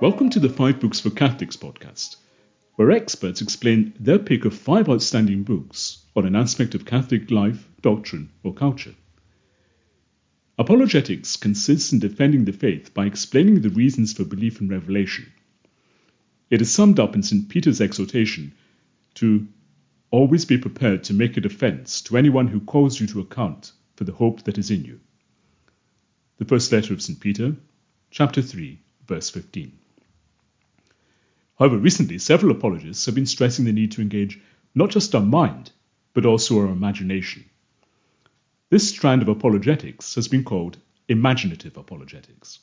Welcome to the Five Books for Catholics podcast, where experts explain their pick of five outstanding books on an aspect of Catholic life, doctrine, or culture. Apologetics consists in defending the faith by explaining the reasons for belief in revelation. It is summed up in St. Peter's exhortation to always be prepared to make a defense to anyone who calls you to account for the hope that is in you. The first letter of St. Peter, chapter 3, verse 15. However, recently, several apologists have been stressing the need to engage not just our mind, but also our imagination. This strand of apologetics has been called imaginative apologetics.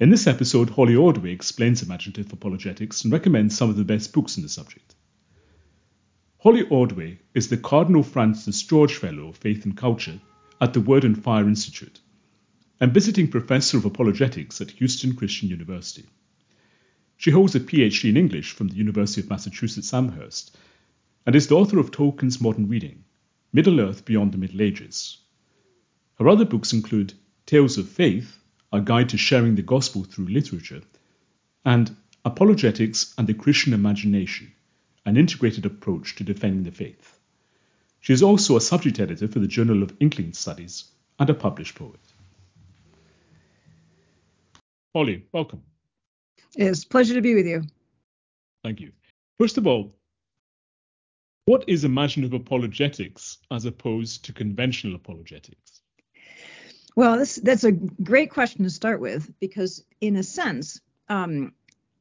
In this episode, Holly Ordway explains imaginative apologetics and recommends some of the best books on the subject. Holly Ordway is the Cardinal Francis George Fellow of Faith and Culture at the Word on Fire Institute and visiting professor of apologetics at Houston Christian University. She holds a PhD in English from the University of Massachusetts Amherst and is the author of Tolkien's modern reading, Middle Earth Beyond the Middle Ages. Her other books include Tales of Faith, a guide to sharing the gospel through literature, and Apologetics and the Christian Imagination, an integrated approach to defending the faith. She is also a subject editor for the Journal of Inklings Studies and a published poet. Holly, welcome. It's a pleasure to be with you. Thank you. First of all, what is imaginative apologetics as opposed to conventional apologetics? Well, this, that's a great question to start with because, in a sense, um,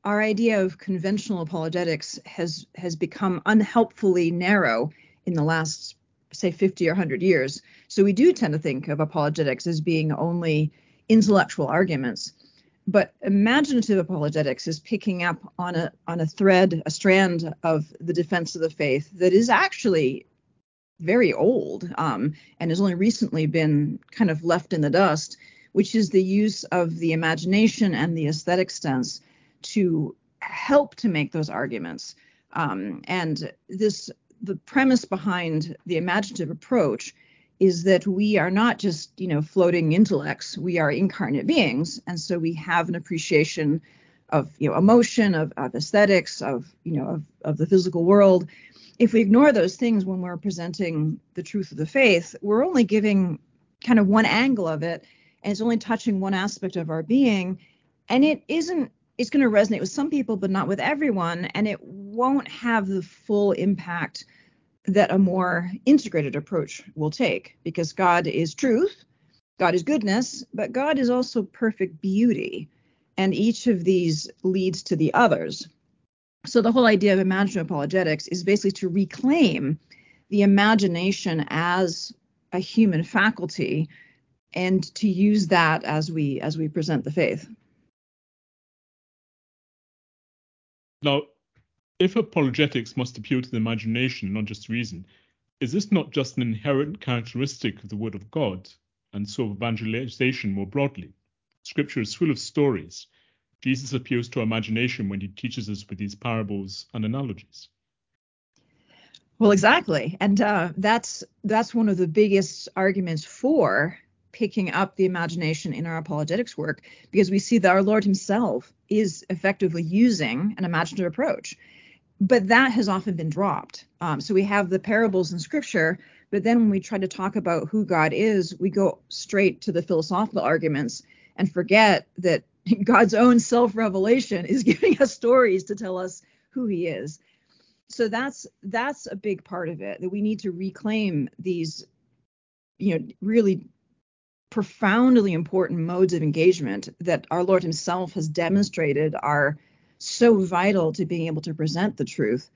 our idea of conventional apologetics has has become unhelpfully narrow in the last, say, 50 or 100 years. So we do tend to think of apologetics as being only intellectual arguments but imaginative apologetics is picking up on a on a thread, a strand of the defense of the faith that is actually very old um, and has only recently been kind of left in the dust, which is the use of the imagination and the aesthetic sense to help to make those arguments. Um, and this the premise behind the imaginative approach is that we are not just you know floating intellects. We are incarnate beings. And so we have an appreciation of you know emotion of, of aesthetics of you know of, of the physical world. If we ignore those things when we're presenting the truth of the faith we're only giving kind of one angle of it and it's only touching one aspect of our being. And it isn't it's going to resonate with some people but not with everyone. And it won't have the full impact that a more integrated approach will take because God is truth, God is goodness, but God is also perfect beauty. And each of these leads to the others. So the whole idea of imaginative apologetics is basically to reclaim the imagination as a human faculty and to use that as we as we present the faith. Now, if apologetics must appeal to the imagination, not just reason, is this not just an inherent characteristic of the Word of God, and so of evangelization more broadly? Scripture is full of stories. Jesus appeals to our imagination when he teaches us with these parables and analogies. Well, exactly, and uh, that's that's one of the biggest arguments for picking up the imagination in our apologetics work because we see that our Lord Himself is effectively using an imaginative approach but that has often been dropped. Um, so we have the parables in scripture, but then when we try to talk about who God is, we go straight to the philosophical arguments and forget that God's own self-revelation is giving us stories to tell us who he is. So that's that's a big part of it that we need to reclaim these you know really profoundly important modes of engagement that our Lord himself has demonstrated are so vital to being able to present the truth.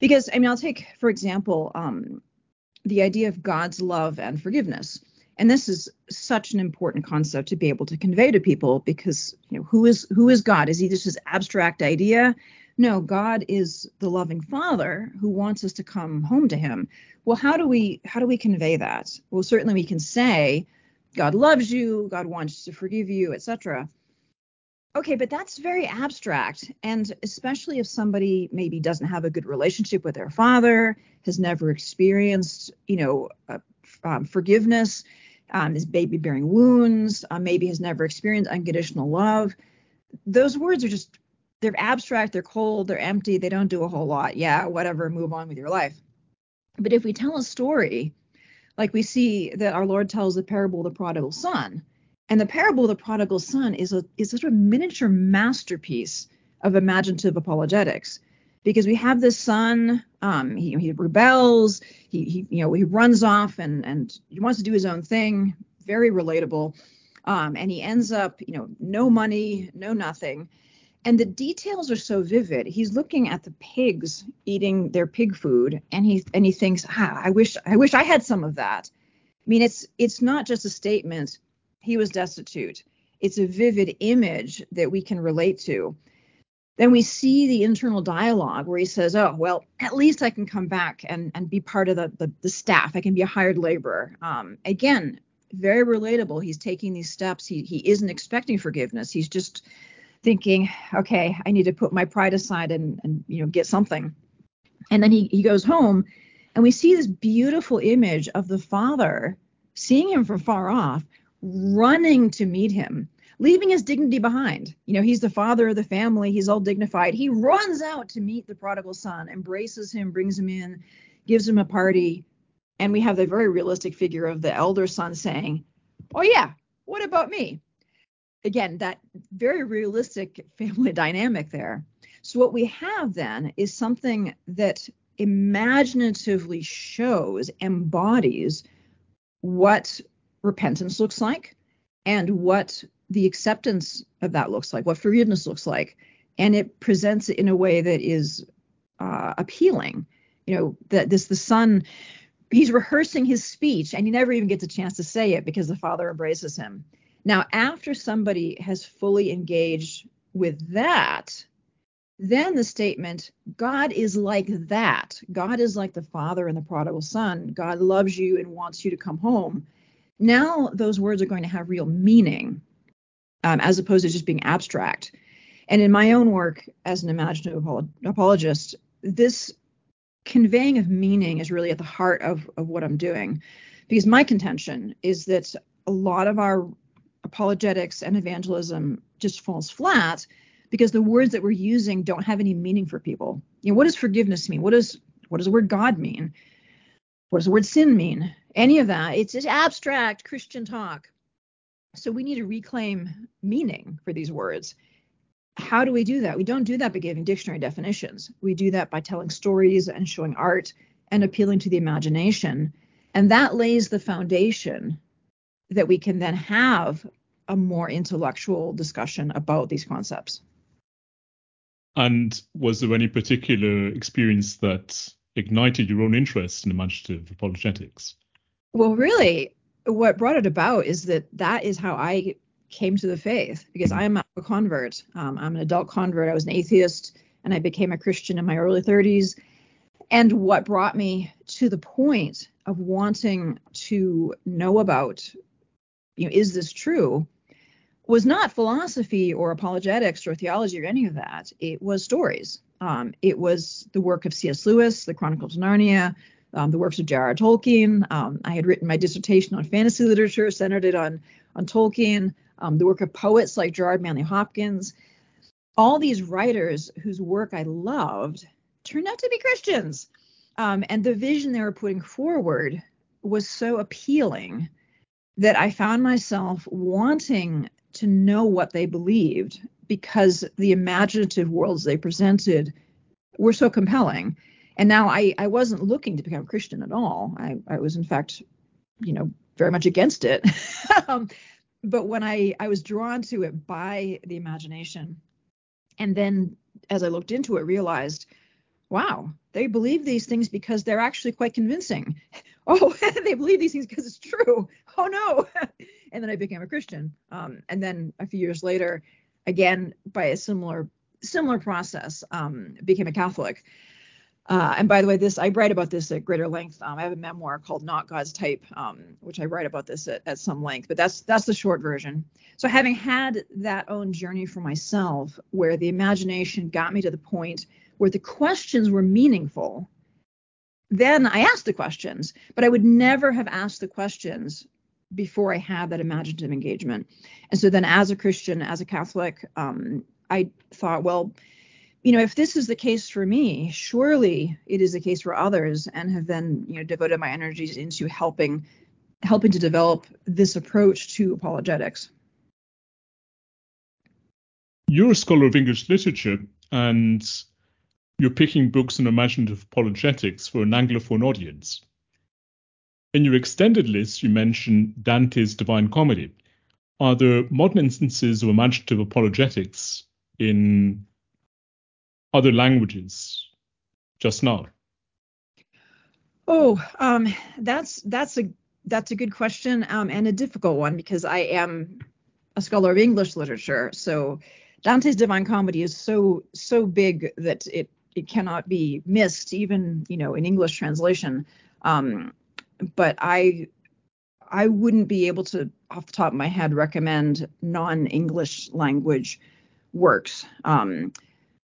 Because, I mean, I'll take, for example, um, the idea of God's love and forgiveness. And this is such an important concept to be able to convey to people because, you know, who is who is God? Is he just this abstract idea? No, God is the loving Father who wants us to come home to him. Well, how do we how do we convey that? Well, certainly we can say God loves you, God wants to forgive you, etc. Okay, but that's very abstract. And especially if somebody maybe doesn't have a good relationship with their father, has never experienced, you know, uh, um, forgiveness, um, is baby bearing wounds, uh, maybe has never experienced unconditional love. those words are just they're abstract, they're cold, they're empty, they don't do a whole lot. Yeah, whatever, move on with your life. But if we tell a story, like we see that our Lord tells the parable of the prodigal son, and the parable of the prodigal son is a is sort of miniature masterpiece of imaginative apologetics because we have this son um, he, he rebels he, he you know he runs off and and he wants to do his own thing very relatable um, and he ends up you know no money no nothing. And the details are so vivid. He's looking at the pigs eating their pig food and he and he thinks ah, i wish i wish i had some of that. I mean it's it's not just a statement he was destitute it's a vivid image that we can relate to then we see the internal dialogue where he says, "Oh, well, at least I can come back and and be part of the the, the staff. I can be a hired laborer." Um, again, very relatable. He's taking these steps. He he isn't expecting forgiveness. He's just thinking, "Okay, I need to put my pride aside and and you know get something." And then he he goes home, and we see this beautiful image of the father seeing him from far off, running to meet him leaving his dignity behind. You know, he's the father of the family, he's all dignified. He runs out to meet the prodigal son, embraces him, brings him in, gives him a party. And we have the very realistic figure of the elder son saying, Oh, yeah, what about me? Again, that very realistic family dynamic there. So, what we have then is something that imaginatively shows, embodies what repentance looks like and what the acceptance of that looks like, what forgiveness looks like, and it presents it in a way that is uh, appealing. You know, that this the son, he's rehearsing his speech, and he never even gets a chance to say it because the father embraces him. Now, after somebody has fully engaged with that, then the statement, God is like that. God is like the father and the prodigal son. God loves you and wants you to come home. Now, those words are going to have real meaning um, as opposed to just being abstract. And in my own work as an imaginative apologist, this conveying of meaning is really at the heart of, of what I'm doing. Because my contention is that a lot of our apologetics and evangelism just falls flat because the words that we're using don't have any meaning for people. You know, what does forgiveness mean? What does what does the word God mean? What does the word sin mean? Any of that. It's just abstract Christian talk. So we need to reclaim meaning for these words. How do we do that? We don't do that by giving dictionary definitions. We do that by telling stories and showing art and appealing to the imagination. And that lays the foundation that we can then have a more intellectual discussion about these concepts. And was there any particular experience that ignited your own interest in imaginative apologetics? Well, really, what brought it about is that that is how I came to the faith because mm-hmm. I am a convert. Um, I'm an adult convert. I was an atheist and I became a Christian in my early 30s. And what brought me to the point of wanting to know about, you know, is this true? Was not philosophy or apologetics or theology or any of that. It was stories. Um, it was the work of C.S. Lewis, The Chronicles of Narnia, um, the works of J.R.R. Tolkien. Um, I had written my dissertation on fantasy literature, centered it on on Tolkien. Um, the work of poets like Gerard Manley Hopkins. All these writers whose work I loved turned out to be Christians, um, and the vision they were putting forward was so appealing that I found myself wanting to know what they believed because the imaginative worlds they presented were so compelling and now I, I wasn't looking to become a Christian at all. I, I was in fact, you know, very much against it. um, but when I, I was drawn to it by the imagination, and then as I looked into it, realized, wow, they believe these things because they're actually quite convincing. Oh, they believe these things because it's true. Oh no. and then I became a Christian. Um, and then a few years later, again by a similar similar process, um, became a Catholic. Uh, and by the way, this I write about this at greater length. Um, I have a memoir called "Not God's Type," um, which I write about this at, at, some length. But that's that's the short version. So having had that own journey for myself, where the imagination got me to the point where the questions were meaningful, then I asked the questions. But I would never have asked the questions before I had that imaginative engagement. And so then, as a Christian, as a Catholic, um, I thought, well, you know, if this is the case for me, surely it is the case for others, and have then, you know, devoted my energies into helping helping to develop this approach to apologetics. You're a scholar of English literature, and you're picking books on imaginative apologetics for an Anglophone audience. In your extended list, you mention Dante's Divine Comedy. Are there modern instances of imaginative apologetics in other languages just now? Oh, um, that's that's a that's a good question um, and a difficult one because I am a scholar of English literature. So Dante's Divine Comedy is so so big that it it cannot be missed, even you know in English translation. Um, but I I wouldn't be able to, off the top of my head, recommend non-English language works. Um,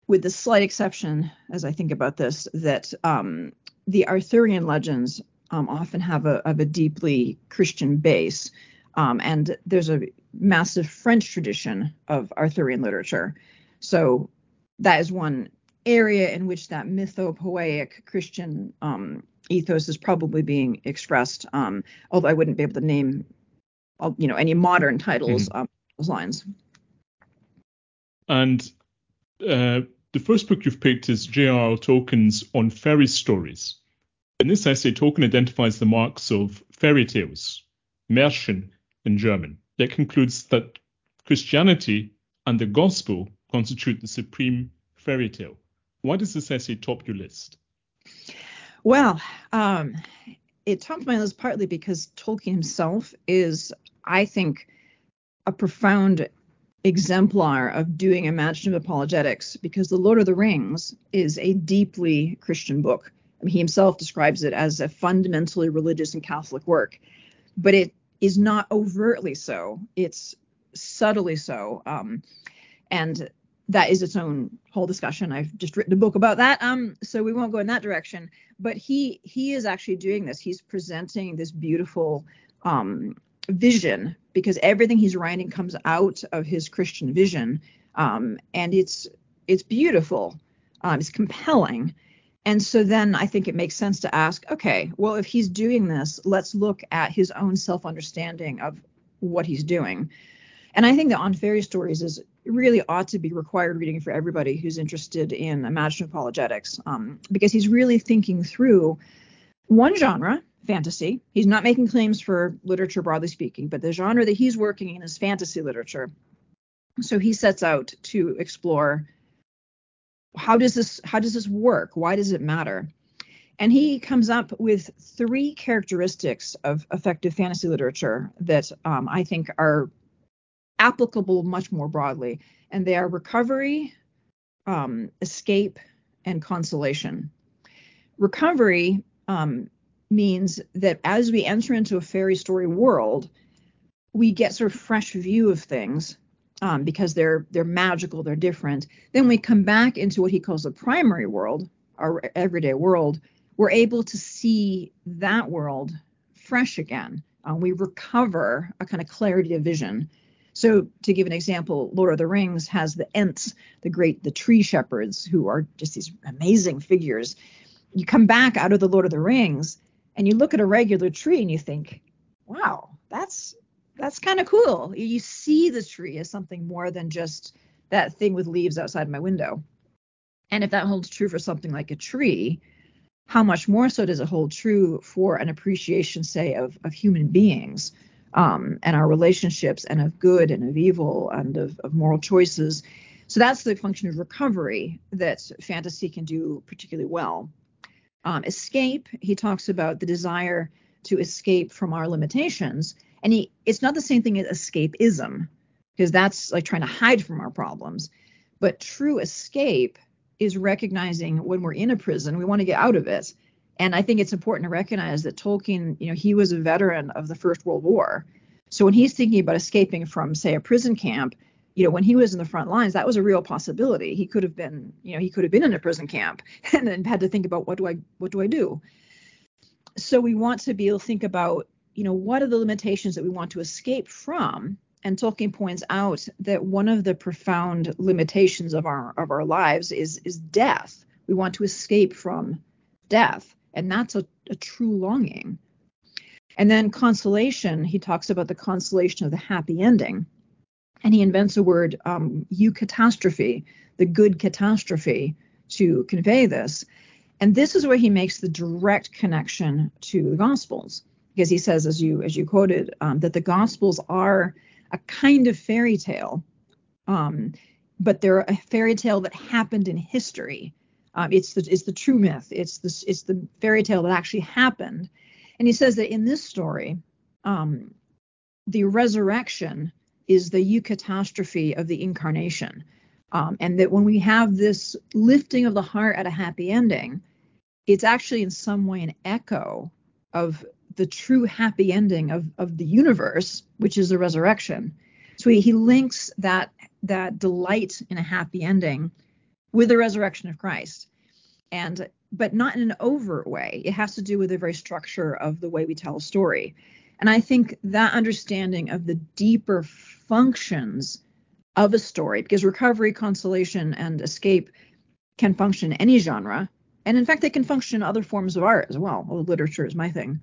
with the slight exception, as I think about this, that um, the Arthurian legends um, often have a, have a deeply Christian base, um, and there's a massive French tradition of Arthurian literature. So that is one area in which that mythopoeic Christian um, ethos is probably being expressed. Um, although I wouldn't be able to name, you know, any modern titles mm-hmm. um, those lines. And uh, the first book you've picked is J.R.R. Tolkien's On Fairy Stories. In this essay, Tolkien identifies the marks of fairy tales, Märchen in German. It concludes that Christianity and the gospel constitute the supreme fairy tale. Why does this essay top your list? Well, um, it topped my list partly because Tolkien himself is, I think, a profound exemplar of doing imaginative apologetics because The Lord of the Rings is a deeply Christian book. I mean, he himself describes it as a fundamentally religious and Catholic work, but it is not overtly so. It's subtly so. Um, and that is its own whole discussion. I've just written a book about that. Um, so we won't go in that direction. But he he is actually doing this. He's presenting this beautiful um, vision because everything he's writing comes out of his Christian vision, um, and it's it's beautiful. Um, it's compelling. And so then I think it makes sense to ask, okay, well, if he's doing this, let's look at his own self understanding of what he's doing. And I think that On Fairy Stories is really ought to be required reading for everybody who's interested in imaginative apologetics, um, because he's really thinking through one genre, fantasy. He's not making claims for literature broadly speaking, but the genre that he's working in is fantasy literature. So he sets out to explore how does this how does this work? Why does it matter? And he comes up with three characteristics of effective fantasy literature that um, I think are applicable much more broadly, and they are recovery, um, escape, and consolation. Recovery um, means that as we enter into a fairy story world, we get sort of fresh view of things um, because they're they're magical, they're different. Then we come back into what he calls the primary world, our everyday world. We're able to see that world fresh again. Uh, we recover a kind of clarity of vision so to give an example, Lord of the Rings has the Ents, the great the tree shepherds, who are just these amazing figures. You come back out of the Lord of the Rings and you look at a regular tree and you think, wow, that's that's kind of cool. You see the tree as something more than just that thing with leaves outside my window. And if that holds true for something like a tree, how much more so does it hold true for an appreciation, say, of, of human beings? um, and our relationships and of good and of evil and of, of moral choices. So that's the function of recovery that fantasy can do particularly well. Um, escape, he talks about the desire to escape from our limitations. And he, it's not the same thing as escapism, because that's like trying to hide from our problems. But true escape is recognizing when we're in a prison, we want to get out of it. And I think it's important to recognize that Tolkien, you know, he was a veteran of the First World War. So when he's thinking about escaping from, say, a prison camp, you know, when he was in the front lines, that was a real possibility. He could have been, you know, he could have been in a prison camp and then had to think about what do I what do I do? So we want to be able to think about, you know, what are the limitations that we want to escape from? and Tolkien points out that one of the profound limitations of our of our lives is is death. We want to escape from death, and that's a, a true longing. And then consolation, he talks about the consolation of the happy ending, and he invents a word, um, eucatastrophe, the good catastrophe, to convey this. And this is where he makes the direct connection to the Gospels, because he says, as you as you quoted, um, that the Gospels are a kind of fairy tale, um, but they're a fairy tale that happened in history. Um, it's the it's the true myth. It's the it's the fairy tale that actually happened. And he says that in this story, um, the resurrection is the eucatastrophe of the incarnation. Um, and that when we have this lifting of the heart at a happy ending, it's actually in some way an echo of the true happy ending of, of the universe, which is the resurrection. So he, he links that that delight in a happy ending with the resurrection of Christ. And but not in an overt way. It has to do with the very structure of the way we tell a story. And I think that understanding of the deeper functions of a story, because recovery, consolation, and escape can function in any genre. And in fact, they can function in other forms of art as well. Literature is my thing.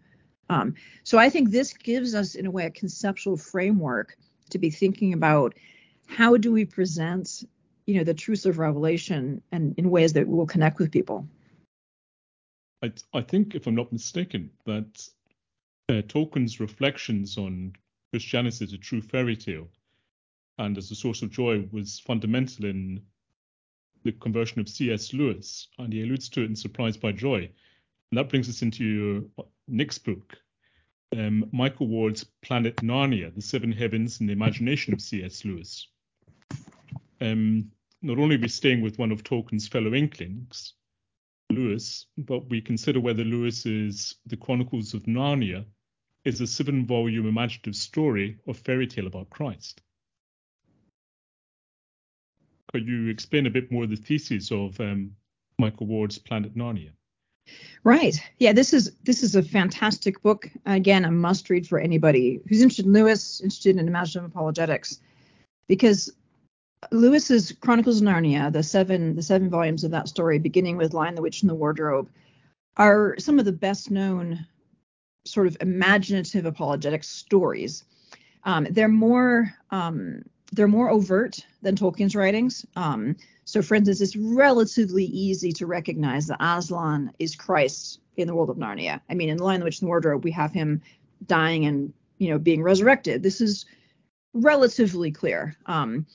Um, so I think this gives us, in a way, a conceptual framework to be thinking about how do we present, you know, the truths of Revelation and in ways that will connect with people. I, I think, if I'm not mistaken, that uh, Tolkien's reflections on Christianity as a true fairy tale and as a source of joy was fundamental in the conversion of C.S. Lewis, and he alludes to it in Surprised by Joy. And that brings us into Nick's book, um, Michael Ward's Planet Narnia, The Seven Heavens and the Imagination of C.S. Lewis. Um, not only are we staying with one of Tolkien's fellow Inklings, Lewis, but we consider whether Lewis's The Chronicles of Narnia is a seven volume imaginative story or fairy tale about Christ. Could you explain a bit more the thesis of um, Michael Ward's Planet Narnia? Right. Yeah, this is this is a fantastic book. Again, a must read for anybody who's interested in Lewis, interested in imaginative apologetics, because Lewis's Chronicles of Narnia, the seven the seven volumes of that story, beginning with Lion, the Witch, and the Wardrobe, are some of the best known sort of imaginative apologetic stories. Um, they're more um, they're more overt than Tolkien's writings. Um, so, for instance, it's relatively easy to recognize that Aslan is Christ in the world of Narnia. I mean, in The Lion, the Witch, and the Wardrobe, we have him dying and you know being resurrected. This is relatively clear. Um,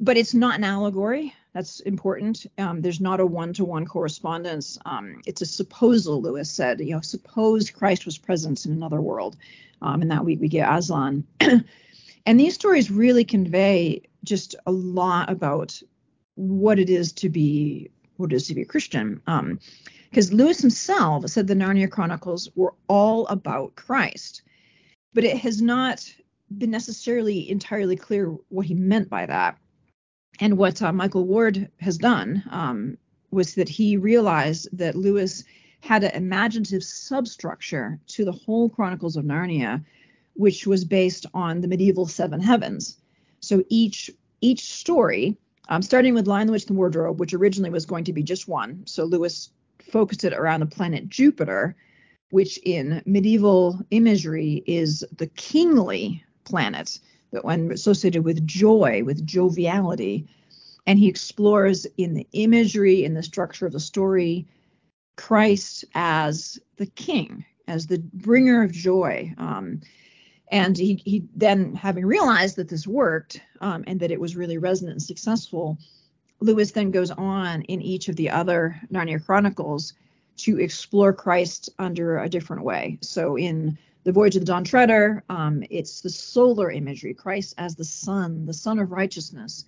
but it's not an allegory. That's important. Um, there's not a one-to-one correspondence. Um, it's a supposal, Lewis said. You know, suppose Christ was present in another world, um, and that we, we get Aslan. and these stories really convey just a lot about what it is to be what it is to be a Christian. Because um, Lewis himself said the Narnia Chronicles were all about Christ, but it has not been necessarily entirely clear what he meant by that and what uh, Michael Ward has done um, was that he realized that Lewis had an imaginative substructure to the whole Chronicles of Narnia, which was based on the medieval seven heavens. So each each story, um, starting with Lion, the Witch, and the Wardrobe, which originally was going to be just one. So Lewis focused it around the planet Jupiter, which in medieval imagery is the kingly planet but when associated with joy, with joviality. And he explores in the imagery, in the structure of the story, Christ as the king, as the bringer of joy. Um, and he, he then, having realized that this worked um, and that it was really resonant and successful, Lewis then goes on in each of the other Narnia Chronicles to explore Christ under a different way. So in the Voyage of the Dawn Treader, um, it's the solar imagery, Christ as the sun, the sun of righteousness.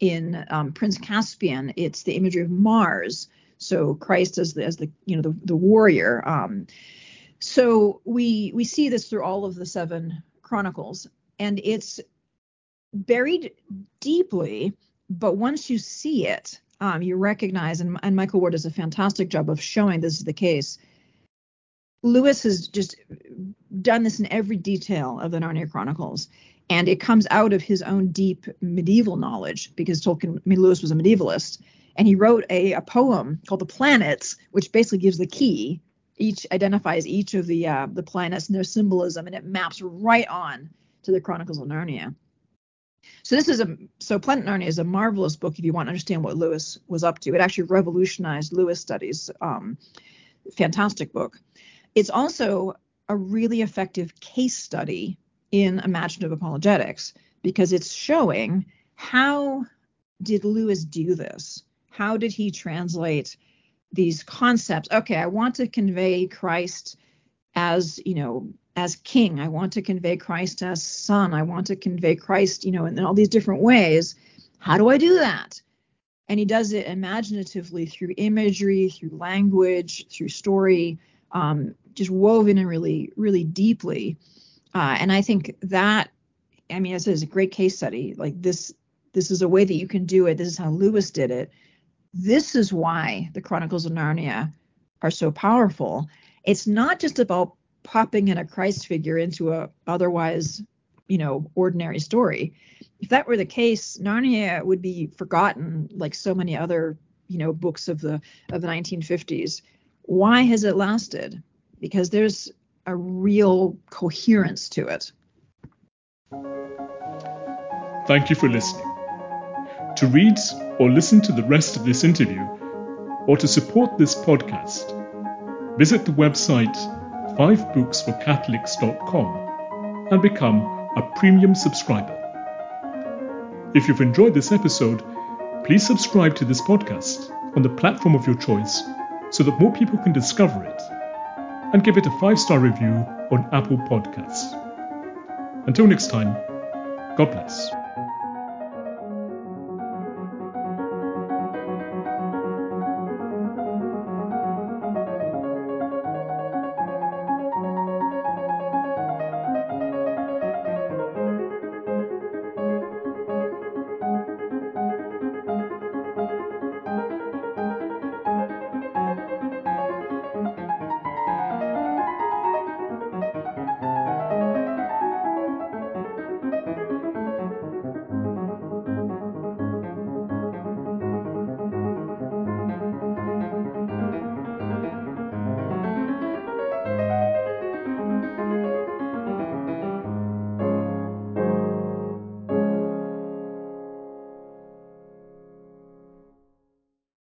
In um, Prince Caspian, it's the imagery of Mars, so Christ as the as the you know the, the warrior. Um, so we we see this through all of the seven chronicles, and it's buried deeply. But once you see it, um, you recognize, and, and Michael Ward does a fantastic job of showing this is the case Lewis has just done this in every detail of the Narnia Chronicles. And it comes out of his own deep medieval knowledge because Tolkien, I mean, Lewis was a medievalist, and he wrote a, a poem called The Planets, which basically gives the key. Each identifies each of the uh, the planets and their symbolism, and it maps right on to the Chronicles of Narnia. So this is a so Planet Narnia is a marvelous book if you want to understand what Lewis was up to. It actually revolutionized Lewis studies. Um, fantastic book. It's also a really effective case study in imaginative apologetics because it's showing how did Lewis do this? How did he translate these concepts? Okay, I want to convey Christ as, you know, as king. I want to convey Christ as son. I want to convey Christ, you know, in, all these different ways. How do I do that? And he does it imaginatively through imagery, through language, through story, um, just woven in really, really deeply. Uh, and I think that, I mean, this is a great case study. Like this, this is a way that you can do it. This is how Lewis did it. This is why the Chronicles of Narnia are so powerful. It's not just about popping in a Christ figure into a otherwise, you know, ordinary story. If that were the case, Narnia would be forgotten like so many other, you know, books of the of the 1950s. Why has it lasted? Because there's a real coherence to it. Thank you for listening. To read or listen to the rest of this interview, or to support this podcast, visit the website fivebooksforcatholics.com and become a premium subscriber. If you've enjoyed this episode, please subscribe to this podcast on the platform of your choice so that more people can discover it, and give it a five star review on Apple Podcasts. Until next time, God bless.